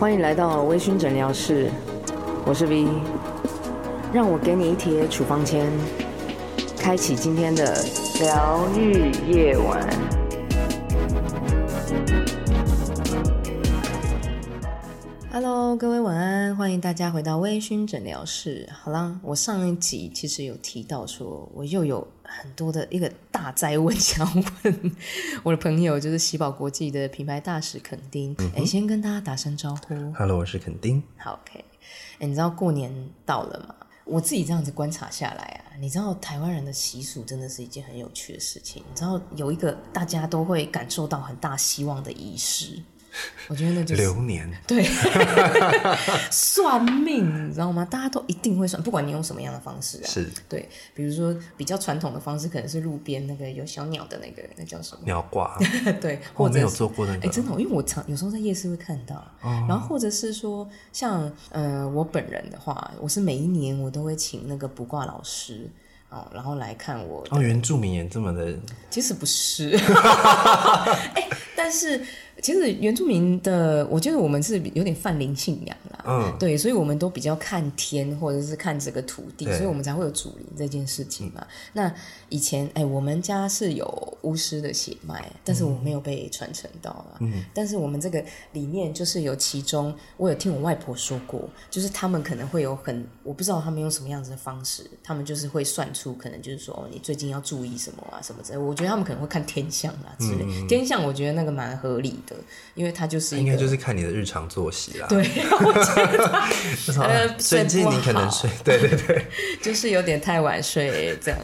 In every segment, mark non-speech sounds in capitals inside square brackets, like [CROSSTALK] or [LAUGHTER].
欢迎来到微醺诊疗室，我是 V，让我给你一贴处方签，开启今天的疗愈夜晚。Hello，各位晚安，欢迎大家回到微醺诊疗室。好啦，我上一集其实有提到说，我又有很多的一个大灾问想要问 [LAUGHS] 我的朋友，就是喜宝国际的品牌大使肯丁。哎、嗯，先跟大家打声招呼。Hello，我是肯丁。好，OK。哎，你知道过年到了吗？我自己这样子观察下来啊，你知道台湾人的习俗真的是一件很有趣的事情。你知道有一个大家都会感受到很大希望的仪式。我觉得那就是流年，对，算命，你知道吗？大家都一定会算，不管你用什么样的方式啊，是。对，比如说比较传统的方式，可能是路边那个有小鸟的那个，那叫什么？鸟挂，[LAUGHS] 对，或者有做过那个，哎、欸，真的，因为我常有时候在夜市会看到，哦、然后或者是说，像呃，我本人的话，我是每一年我都会请那个卜卦老师哦，然后来看我哦，原住民也这么的，其实不是，[LAUGHS] 哎、欸，但是。其实原住民的，我觉得我们是有点泛灵信仰啦，嗯，对，所以我们都比较看天或者是看这个土地，所以我们才会有祖灵这件事情嘛。那以前，哎，我们家是有巫师的血脉，但是我没有被传承到啦。嗯，但是我们这个里面就是有其中，我有听我外婆说过，就是他们可能会有很，我不知道他们用什么样子的方式，他们就是会算出，可能就是说，哦，你最近要注意什么啊，什么之类。我觉得他们可能会看天象啊之类。嗯，天象我觉得那个蛮合理的。因为他就是应该就是看你的日常作息啦。对，我觉得 [LAUGHS] 呃，[LAUGHS] 最近你可能睡，对对对，[LAUGHS] 就是有点太晚睡这样。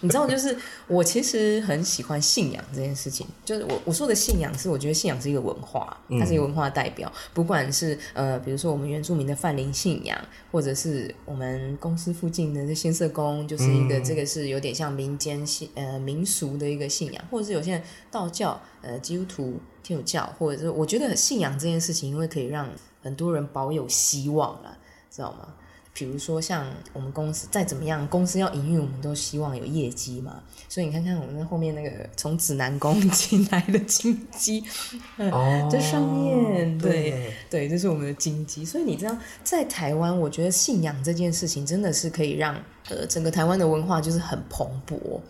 你知道，就是我其实很喜欢信仰这件事情。就是我我说的信仰是，我觉得信仰是一个文化，它是一个文化代表。嗯、不管是呃，比如说我们原住民的泛灵信仰，或者是我们公司附近的这新社工，就是一个、嗯、这个是有点像民间信呃民俗的一个信仰，或者是有些人道教呃基督徒。天主教，或者是我觉得信仰这件事情，因为可以让很多人保有希望啦，知道吗？比如说像我们公司再怎么样，公司要营运，我们都希望有业绩嘛。所以你看看我们后面那个从指南宫进来的金鸡，[LAUGHS] 哦，这上面对对，对，这是我们的金鸡。所以你知道，在台湾，我觉得信仰这件事情真的是可以让呃整个台湾的文化就是很蓬勃。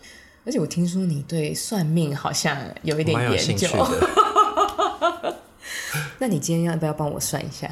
而且我听说你对算命好像有一点研究。那你今天要不要帮我算一下？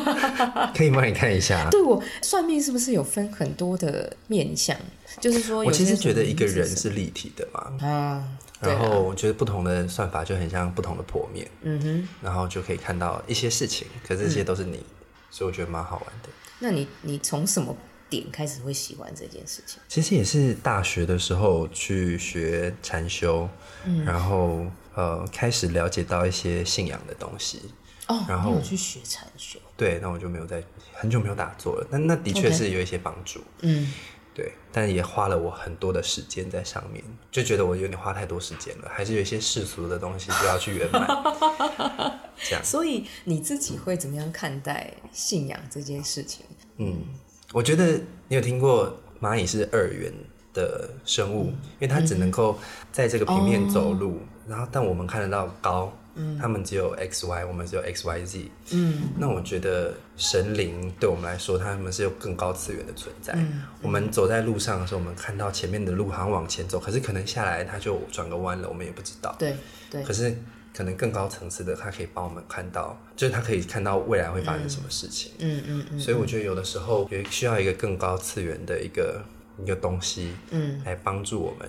[LAUGHS] 可以帮你看一下。对，我算命是不是有分很多的面相？就是说，我其实觉得一个人是立体的嘛。啊。然后我觉得不同的算法就很像不同的剖面。嗯哼。然后就可以看到一些事情，可是这些都是你，嗯、所以我觉得蛮好玩的。那你你从什么点开始会喜欢这件事情？其实也是大学的时候去学禅修，嗯、然后。呃，开始了解到一些信仰的东西哦，然后我去学禅修，对，那我就没有在很久没有打坐了，但那的确是有一些帮助，嗯.对，但也花了我很多的时间在上面，就觉得我有点花太多时间了，还是有一些世俗的东西就要去圆满，[LAUGHS] 这样。所以你自己会怎么样看待信仰这件事情？嗯，我觉得你有听过蚂蚁是二元的生物，嗯、因为它只能够在这个平面走路。哦然后，但我们看得到高，嗯，他们只有 X Y，我们只有 X Y Z，嗯。那我觉得神灵对我们来说，他们是有更高次元的存在。嗯。我们走在路上的时候，我们看到前面的路好像往前走，可是可能下来它就转个弯了，我们也不知道。对对。可是可能更高层次的，他可以帮我们看到，就是他可以看到未来会发生什么事情。嗯嗯嗯。所以我觉得有的时候也需要一个更高次元的一个一个东西，嗯，来帮助我们。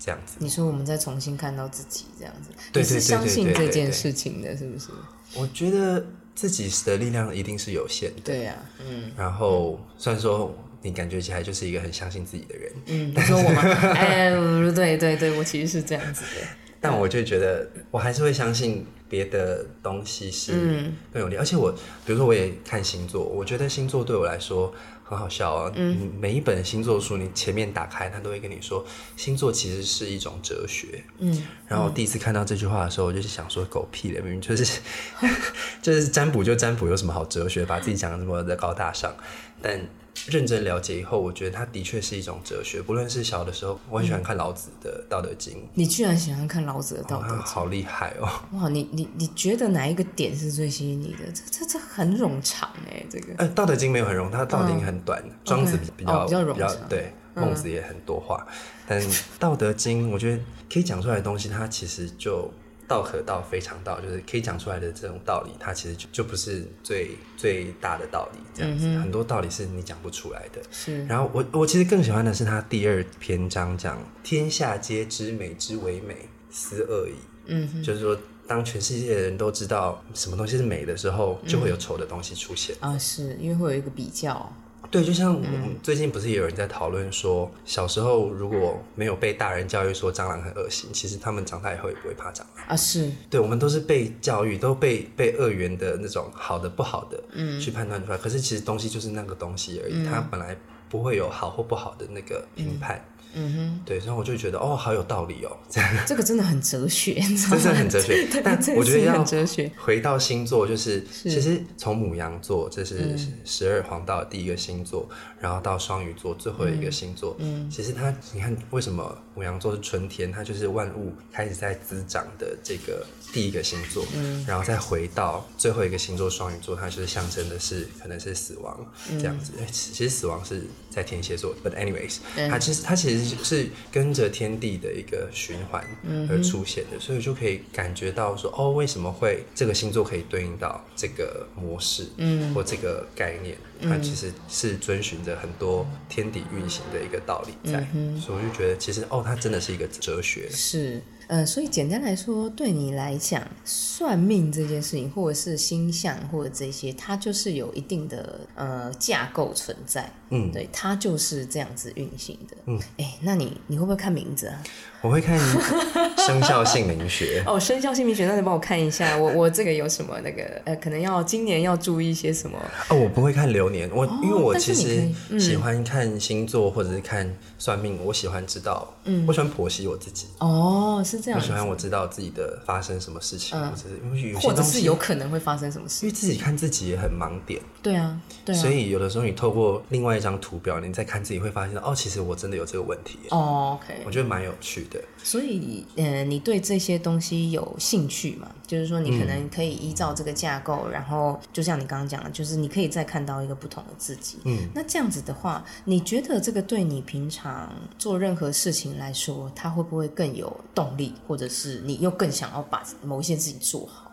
这样子，你说我们再重新看到自己这样子，你是相信这件事情的，是不是？我觉得自己的力量一定是有限的。对呀，嗯。然后虽然说你感觉起来就是一个很相信自己的人，嗯，你说我吗？[LAUGHS] 哎，对对对，我其实是这样子的。但我就觉得，我还是会相信别的东西是更有力。而且我，比如说我也看星座，我觉得星座对我来说。很好笑啊！嗯，每一本星座书，你前面打开，他都会跟你说，星座其实是一种哲学。嗯，然后我第一次看到这句话的时候，我就是想说，狗屁的，明明就是 [LAUGHS] 就是占卜就占卜，有什么好哲学？把自己讲的这么的高大上，但。认真了解以后，我觉得它的确是一种哲学。不论是小的时候，我很喜欢看老子的《道德经》。你居然喜欢看老子的《道德经》？好厉害哦！哇，你你你觉得哪一个点是最吸引你的？这这这很冗长哎，这个。呃，《道德经》没有很冗，它《道德经》很短，《庄子》比较比较比较对，孟子也很多话，但《道德经》我觉得可以讲出来的东西，它其实就。道可道，非常道，就是可以讲出来的这种道理，它其实就就不是最最大的道理，这样子，嗯、很多道理是你讲不出来的。是。然后我我其实更喜欢的是他第二篇章讲“天下皆知美之为美，斯恶已”。嗯哼。就是说，当全世界的人都知道什么东西是美的时候，就会有丑的东西出现。啊、嗯，是因为会有一个比较。对，就像我们最近不是也有人在讨论说，小时候如果没有被大人教育说蟑螂很恶心，其实他们长大以后也不会怕蟑螂啊。是，对，我们都是被教育，都被被二元的那种好的不好的，嗯，去判断出来。可是其实东西就是那个东西而已，嗯、它本来不会有好或不好的那个评判。嗯嗯哼，对，所以我就觉得哦，好有道理哦，这样。这个真的很哲学？真的很哲学。但我觉得要哲学。回到星座，就是其实从母羊座，这是十二黄道的第一个星座，然后到双鱼座最后一个星座。嗯，其实它，你看为什么母羊座是春天？它就是万物开始在滋长的这个第一个星座。嗯，然后再回到最后一个星座双鱼座，它就是象征的是可能是死亡这样子。其实死亡是在天蝎座，but anyways，它其实它其实。是跟着天地的一个循环而出现的，嗯、所以就可以感觉到说，哦，为什么会这个星座可以对应到这个模式，嗯，或这个概念，它其实是遵循着很多天地运行的一个道理在，嗯、所以我就觉得，其实哦，它真的是一个哲学，是。呃，所以简单来说，对你来讲，算命这件事情，或者是星象，或者这些，它就是有一定的呃架构存在。嗯，对，它就是这样子运行的。嗯，哎，那你你会不会看名字啊？[LAUGHS] 我会看生肖姓名学。[LAUGHS] 哦，生肖姓名学，那你帮我看一下，我我这个有什么那个呃，可能要今年要注意一些什么？哦，我不会看流年，我、哦、因为我其实喜欢看星座或者是看算命，我喜欢知道，嗯，我喜欢剖析我自己。哦，是这样。我喜欢我知道自己的发生什么事情，嗯、或者是或者是有可能会发生什么事，因为自己看自己也很盲点。对啊，对啊。所以有的时候你透过另外一张图表，你再看自己会发现哦，其实我真的有这个问题。哦，OK。我觉得蛮有趣的。所以，呃，你对这些东西有兴趣嘛？就是说，你可能可以依照这个架构，嗯、然后就像你刚刚讲的，就是你可以再看到一个不同的自己。嗯，那这样子的话，你觉得这个对你平常做任何事情来说，它会不会更有动力，或者是你又更想要把某一些事情做好？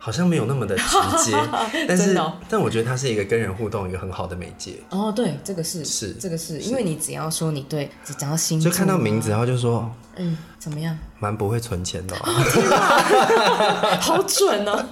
好像没有那么的直接，[LAUGHS] 但是，哦、但我觉得它是一个跟人互动一个很好的媒介。哦，对，这个是是这个是，是因为你只要说你对，只讲到星座，就看到名字，然后就说，嗯，怎么样？蛮不会存钱的。哦，天，[LAUGHS] 好准哦！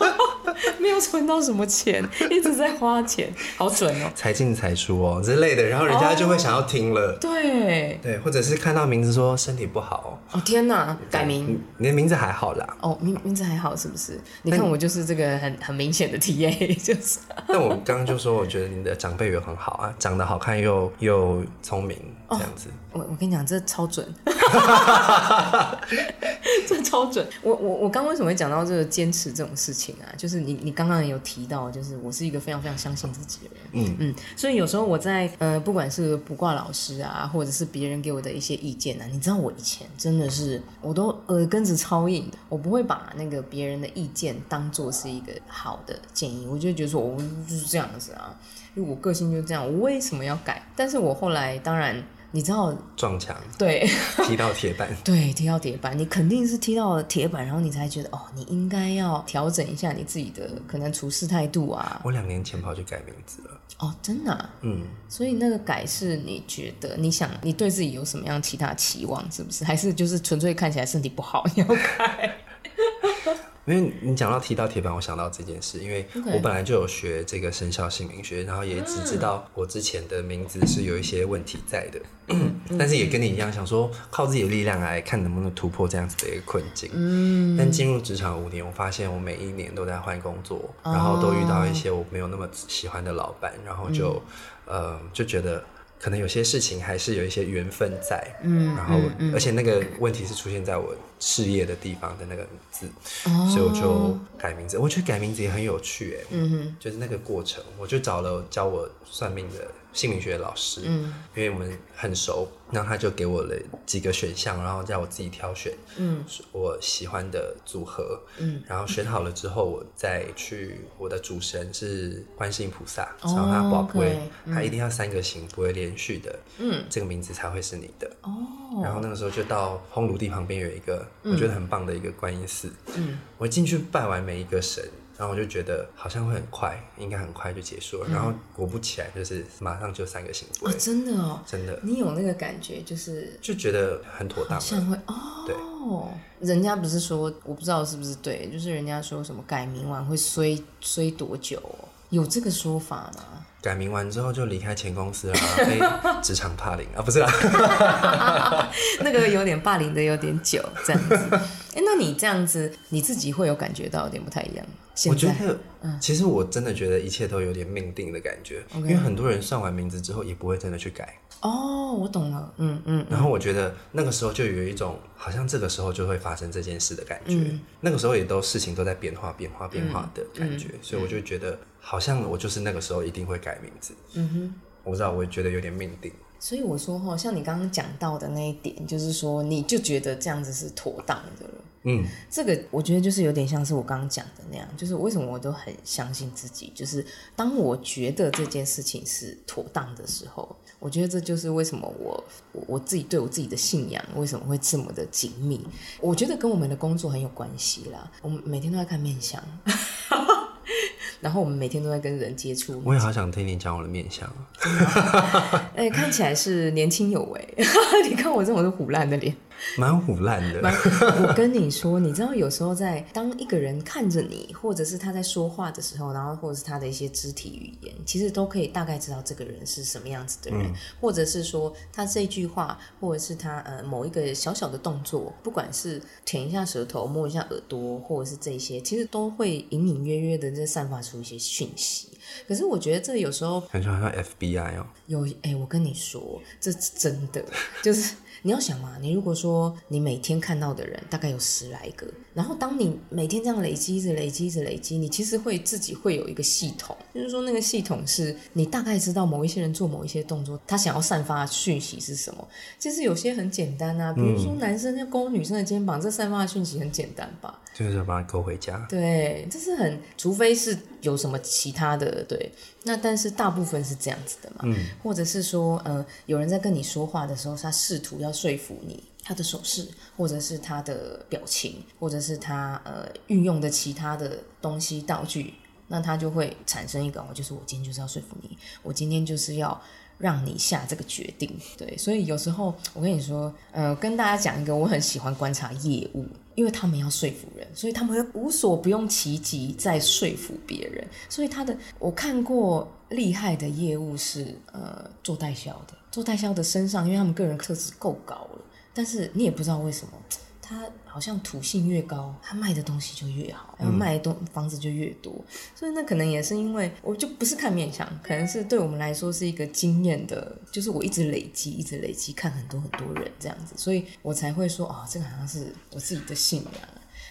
没有存到什么钱，一直在花钱，好准哦！才进才出哦之类的，然后人家就会想要听了。哦、对对，或者是看到名字说身体不好哦，天哪，改名？你的名字还好啦。哦，名名字还好是不是？你看我就是这个很很明显的 TA，[LAUGHS] 就是。但我刚刚就说，我觉得你的长辈缘很好啊，长得好看又又聪明，这样子。哦、我我跟你讲，这超准。[LAUGHS] [LAUGHS] 这超准！我我我刚为什么会讲到这个坚持这种事情啊？就是你你刚刚有提到，就是我是一个非常非常相信自己的人。嗯嗯，所以有时候我在呃，不管是卜卦老师啊，或者是别人给我的一些意见啊，你知道我以前真的是我都耳根子超硬的，我不会把那个别人的意见当做是一个好的建议，我就觉得说我就是这样子啊，因为我个性就是这样，我为什么要改？但是我后来当然。你知道撞墙，对，[LAUGHS] 踢到铁板，[LAUGHS] 对，踢到铁板，你肯定是踢到了铁板，然后你才觉得哦，你应该要调整一下你自己的可能处事态度啊。我两年前跑去改名字了，哦，真的啊？嗯，所以那个改是你觉得你想你对自己有什么样其他期望，是不是？还是就是纯粹看起来身体不好你要改？因为你讲到提到铁板，我想到这件事，因为我本来就有学这个生肖姓名学，然后也只知道我之前的名字是有一些问题在的，但是也跟你一样想说靠自己的力量来看能不能突破这样子的一个困境。嗯，但进入职场五年，我发现我每一年都在换工作，然后都遇到一些我没有那么喜欢的老板，然后就呃就觉得。可能有些事情还是有一些缘分在，嗯，然后、嗯嗯、而且那个问题是出现在我事业的地方的那个字，哦、所以我就改名字。我觉得改名字也很有趣，哎，嗯哼，就是那个过程，我就找了教我算命的姓名学的老师，嗯，因为我们很熟，然后他就给我了几个选项，然后叫我自己挑选，嗯，我喜欢的组合，嗯，然后选好了之后，我再去我的主神是观世音菩萨，然后他宝贝，他一定要三个行，不会连续的，嗯，这个名字才会是你的，哦，然后那个时候就到烘炉地旁边有一个我觉得很棒的一个观音寺，嗯，我进去拜完每一个神。然后我就觉得好像会很快，应该很快就结束了。嗯、然后果不其然，就是马上就三个行规、哦。真的哦，真的。你有那个感觉，就是就觉得很妥当。像会哦，对。人家不是说，我不知道是不是对，就是人家说什么改名完会衰衰多久、哦？有这个说法吗？改名完之后就离开前公司了，[LAUGHS] 被职场霸凌啊？不是啦，[LAUGHS] [LAUGHS] 那个有点霸凌的有点久，这样子。哎，那你这样子，你自己会有感觉到有点不太一样？我觉得，嗯，其实我真的觉得一切都有点命定的感觉.因为很多人算完名字之后也不会真的去改。哦，我懂了，嗯嗯。然后我觉得那个时候就有一种好像这个时候就会发生这件事的感觉，嗯、那个时候也都事情都在变化、变化、变化的感觉，所以我就觉得好像我就是那个时候一定会改名字。嗯哼，我不知道，我也觉得有点命定。所以我说哈，像你刚刚讲到的那一点，就是说你就觉得这样子是妥当的。嗯，这个我觉得就是有点像是我刚刚讲的那样，就是为什么我都很相信自己，就是当我觉得这件事情是妥当的时候，我觉得这就是为什么我我自己对我自己的信仰为什么会这么的紧密。我觉得跟我们的工作很有关系啦，我们每天都在看面相。然后我们每天都在跟人接触。我也好想听你讲我的面相。哎、欸，看起来是年轻有为。[LAUGHS] 你看我这种是虎烂的脸。[LAUGHS] 蛮腐烂的。我跟你说，你知道有时候在当一个人看着你，或者是他在说话的时候，然后或者是他的一些肢体语言，其实都可以大概知道这个人是什么样子的人，嗯、或者是说他这句话，或者是他呃某一个小小的动作，不管是舔一下舌头、摸一下耳朵，或者是这些，其实都会隐隐约约的在散发出一些讯息。可是我觉得这有时候很像 FBI 哦。有哎、欸，我跟你说，这是真的，就是。你要想嘛，你如果说你每天看到的人大概有十来个，然后当你每天这样累积着、累积着、累积，你其实会自己会有一个系统，就是说那个系统是你大概知道某一些人做某一些动作，他想要散发讯息是什么。其实有些很简单啊，比如说男生要勾女生的肩膀，嗯、这散发的讯息很简单吧？就是要把他勾回家。对，这是很，除非是有什么其他的，对。那但是大部分是这样子的嘛，嗯，或者是说，呃，有人在跟你说话的时候，他试图要要说服你，他的手势，或者是他的表情，或者是他呃运用的其他的东西道具，那他就会产生一个，就是我今天就是要说服你，我今天就是要。让你下这个决定，对，所以有时候我跟你说，呃，跟大家讲一个，我很喜欢观察业务，因为他们要说服人，所以他们会无所不用其极在说服别人。所以他的，我看过厉害的业务是，呃，做代销的，做代销的身上，因为他们个人特质够高了，但是你也不知道为什么。他好像土性越高，他卖的东西就越好，然后卖的东房子就越多，嗯、所以那可能也是因为我就不是看面相，可能是对我们来说是一个经验的，就是我一直累积，一直累积看很多很多人这样子，所以我才会说啊、哦，这个好像是我自己的信仰。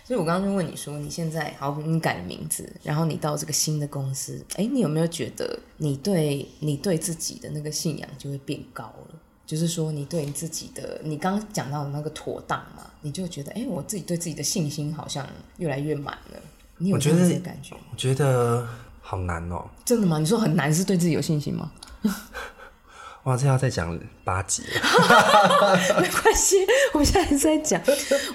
所以我刚刚就问你说，你现在好，你改名字，然后你到这个新的公司，哎，你有没有觉得你对你对自己的那个信仰就会变高了？就是说，你对你自己的，你刚刚讲到的那个妥当嘛，你就觉得，哎，我自己对自己的信心好像越来越满了。你有这样的感觉？我觉得好难哦。真的吗？你说很难是对自己有信心吗？[LAUGHS] 哇，这要再讲八集了。[LAUGHS] 没关系，我现在在讲。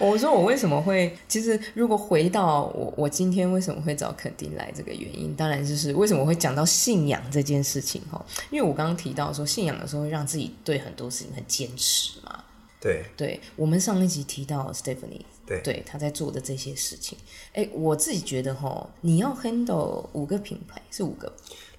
我说我为什么会，其实如果回到我，我今天为什么会找肯丁来这个原因，当然就是为什么会讲到信仰这件事情哈。因为我刚刚提到说，信仰的时候会让自己对很多事情很坚持嘛。对，对，我们上一集提到 Stephanie，对，对，他在做的这些事情，哎，我自己觉得哈，你要 handle 五个品牌是五个，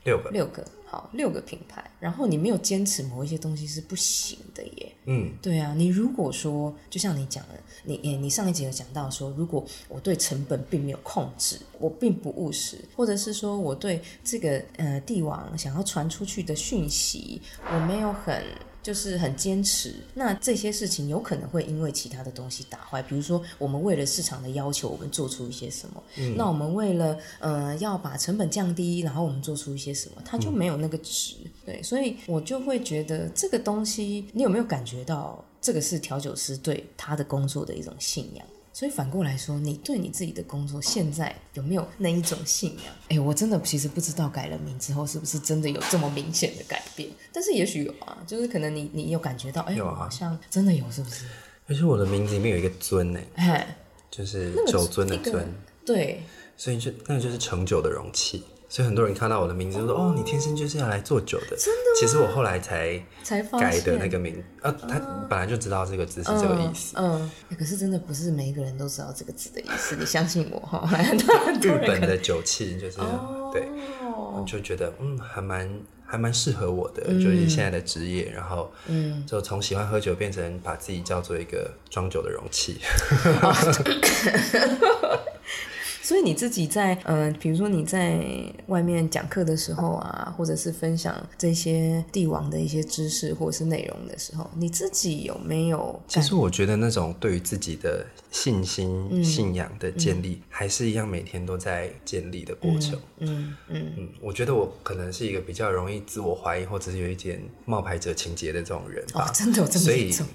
六个，六个。好，六个品牌，然后你没有坚持某一些东西是不行的耶。嗯，对啊，你如果说，就像你讲的，你你上一集有讲到说，如果我对成本并没有控制，我并不务实，或者是说我对这个呃帝王想要传出去的讯息，我没有很就是很坚持，那这些事情有可能会因为其他的东西打坏。比如说，我们为了市场的要求，我们做出一些什么？嗯、那我们为了呃要把成本降低，然后我们做出一些什么，它就没有那个值。嗯、对，所以我就会觉得这个东西，你有没有感觉到这个是调酒师对他的工作的一种信仰？所以反过来说，你对你自己的工作现在有没有那一种信仰？哎，我真的其实不知道改了名之后是不是真的有这么明显的改变，但是也许有啊，就是可能你你有感觉到，哎，好像真的有，是不是？而且我的名字里面有一个尊呢，哎，就是酒尊的尊，对，所以就那个就是盛酒的容器。所以很多人看到我的名字就说：“哦，你天生就是要来做酒的。”真的？其实我后来才才改的那个名，呃，他本来就知道这个字是这个意思。嗯，可是真的不是每一个人都知道这个字的意思，你相信我哈。[LAUGHS] 日本的酒器就是对，我就觉得嗯，还蛮还蛮适合我的，就是现在的职业。然后嗯，就从喜欢喝酒变成把自己叫做一个装酒的容器。[LAUGHS] 所以你自己在呃，比如说你在外面讲课的时候啊，或者是分享这些帝王的一些知识或者是内容的时候，你自己有没有？其实我觉得那种对于自己的信心、嗯、信仰的建立，嗯、还是一样每天都在建立的过程。嗯嗯嗯，嗯，我觉得我可能是一个比较容易自我怀疑，或者是有一点冒牌者情节的这种人吧。哦，真的有这么严重？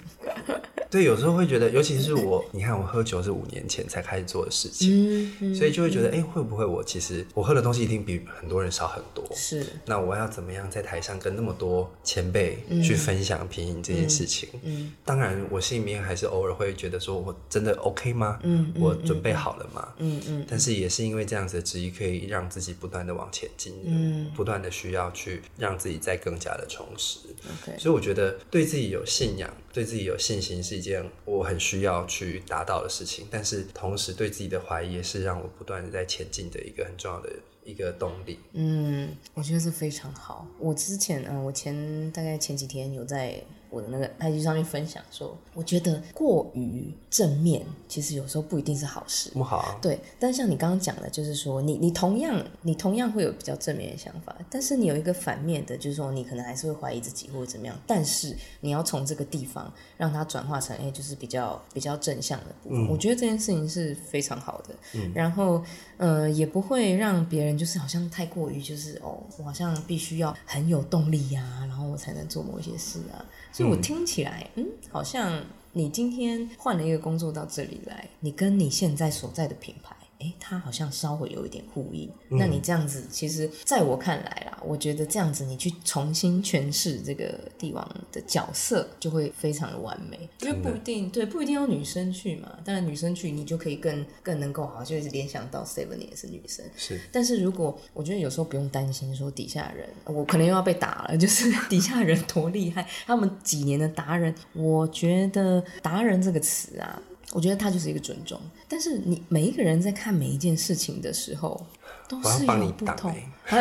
对，有时候会觉得，尤其是我，你看我喝酒是五年前才开始做的事情，嗯、所以就会觉得，哎、嗯，会不会我其实我喝的东西一定比很多人少很多？是。那我要怎么样在台上跟那么多前辈去分享品饮这件事情？嗯。嗯，当然，我心里面还是偶尔会觉得，说我真的 OK 吗？嗯。嗯，我准备好了吗？嗯嗯。嗯，但是也是因为这样子的质疑，可以让自己不断的往前进，嗯，不断的需要去让自己再更加的充实。OK。所以我觉得对自己有信仰。对自己有信心是一我很需要去达到的事情，但是同时对自己的怀疑也是让我不断的在前进的一个很重要的一个动力。嗯，我觉得是非常好。我之前，嗯，我前大概前几天有在。我的那个 IG 上面分享说，我觉得过于正面，其实有时候不一定是好事。不好啊。对，但像你刚刚讲的，就是说你你同样你同样会有比较正面的想法，但是你有一个反面的，就是说你可能还是会怀疑自己或者怎么样。但是你要从这个地方让它转化成哎，就是比较比较正向的部分。嗯。我觉得这件事情是非常好的。嗯。然后呃，也不会让别人就是好像太过于就是哦，我好像必须要很有动力呀，然后我才能做某些事啊。所以我听起来，嗯，好像你今天换了一个工作到这里来，你跟你现在所在的品牌。哎，他好像稍微有一点呼应。嗯、那你这样子，其实在我看来啦，我觉得这样子你去重新诠释这个帝王的角色，就会非常的完美。因为不一定，对，不一定要女生去嘛。当然女生去，你就可以更更能够好，就是联想到 Seven 也是女生。是。但是如果我觉得有时候不用担心说底下人，我可能又要被打了，就是 [LAUGHS] 底下人多厉害，他们几年的达人，我觉得达人这个词啊。我觉得他就是一个尊重，但是你每一个人在看每一件事情的时候，都是有不同。[LAUGHS]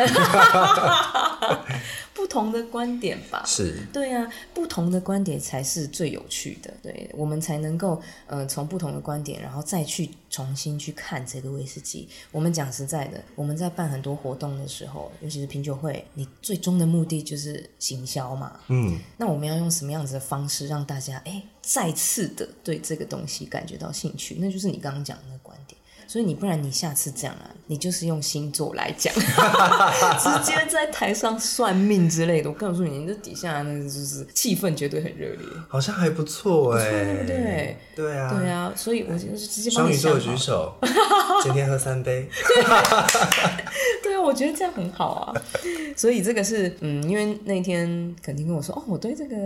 不同的观点吧，是对啊，不同的观点才是最有趣的，对，我们才能够呃从不同的观点，然后再去重新去看这个威士忌。我们讲实在的，我们在办很多活动的时候，尤其是品酒会，你最终的目的就是行销嘛，嗯，那我们要用什么样子的方式让大家哎再次的对这个东西感觉到兴趣？那就是你刚刚讲的。所以你不然你下次这样啊，你就是用星座来讲，[LAUGHS] 直接在台上算命之类的。我告诉你，你这底下那个就是气氛绝对很热烈，好像还不错哎，对不对？对啊，对啊，所以我就是直接帮你双鱼座举手，[LAUGHS] 今天喝三杯。对啊，我觉得这样很好啊。所以这个是嗯，因为那天肯定跟我说哦，我对这个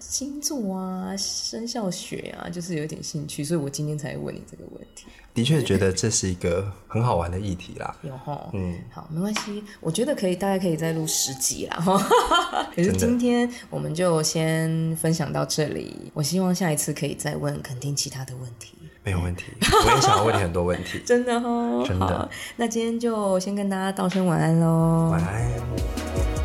星座啊、生肖学啊，就是有点兴趣，所以我今天才问你这个问题。的确觉得这是一个很好玩的议题啦。有哈，嗯，好，没关系，我觉得可以，大概可以再录十集啦。哈，[LAUGHS] 可是今天我们就先分享到这里。我希望下一次可以再问肯定其他的问题。没有问题，我也想要问你很多问题。[LAUGHS] 真的哦，真的。那今天就先跟大家道声晚安喽。晚安。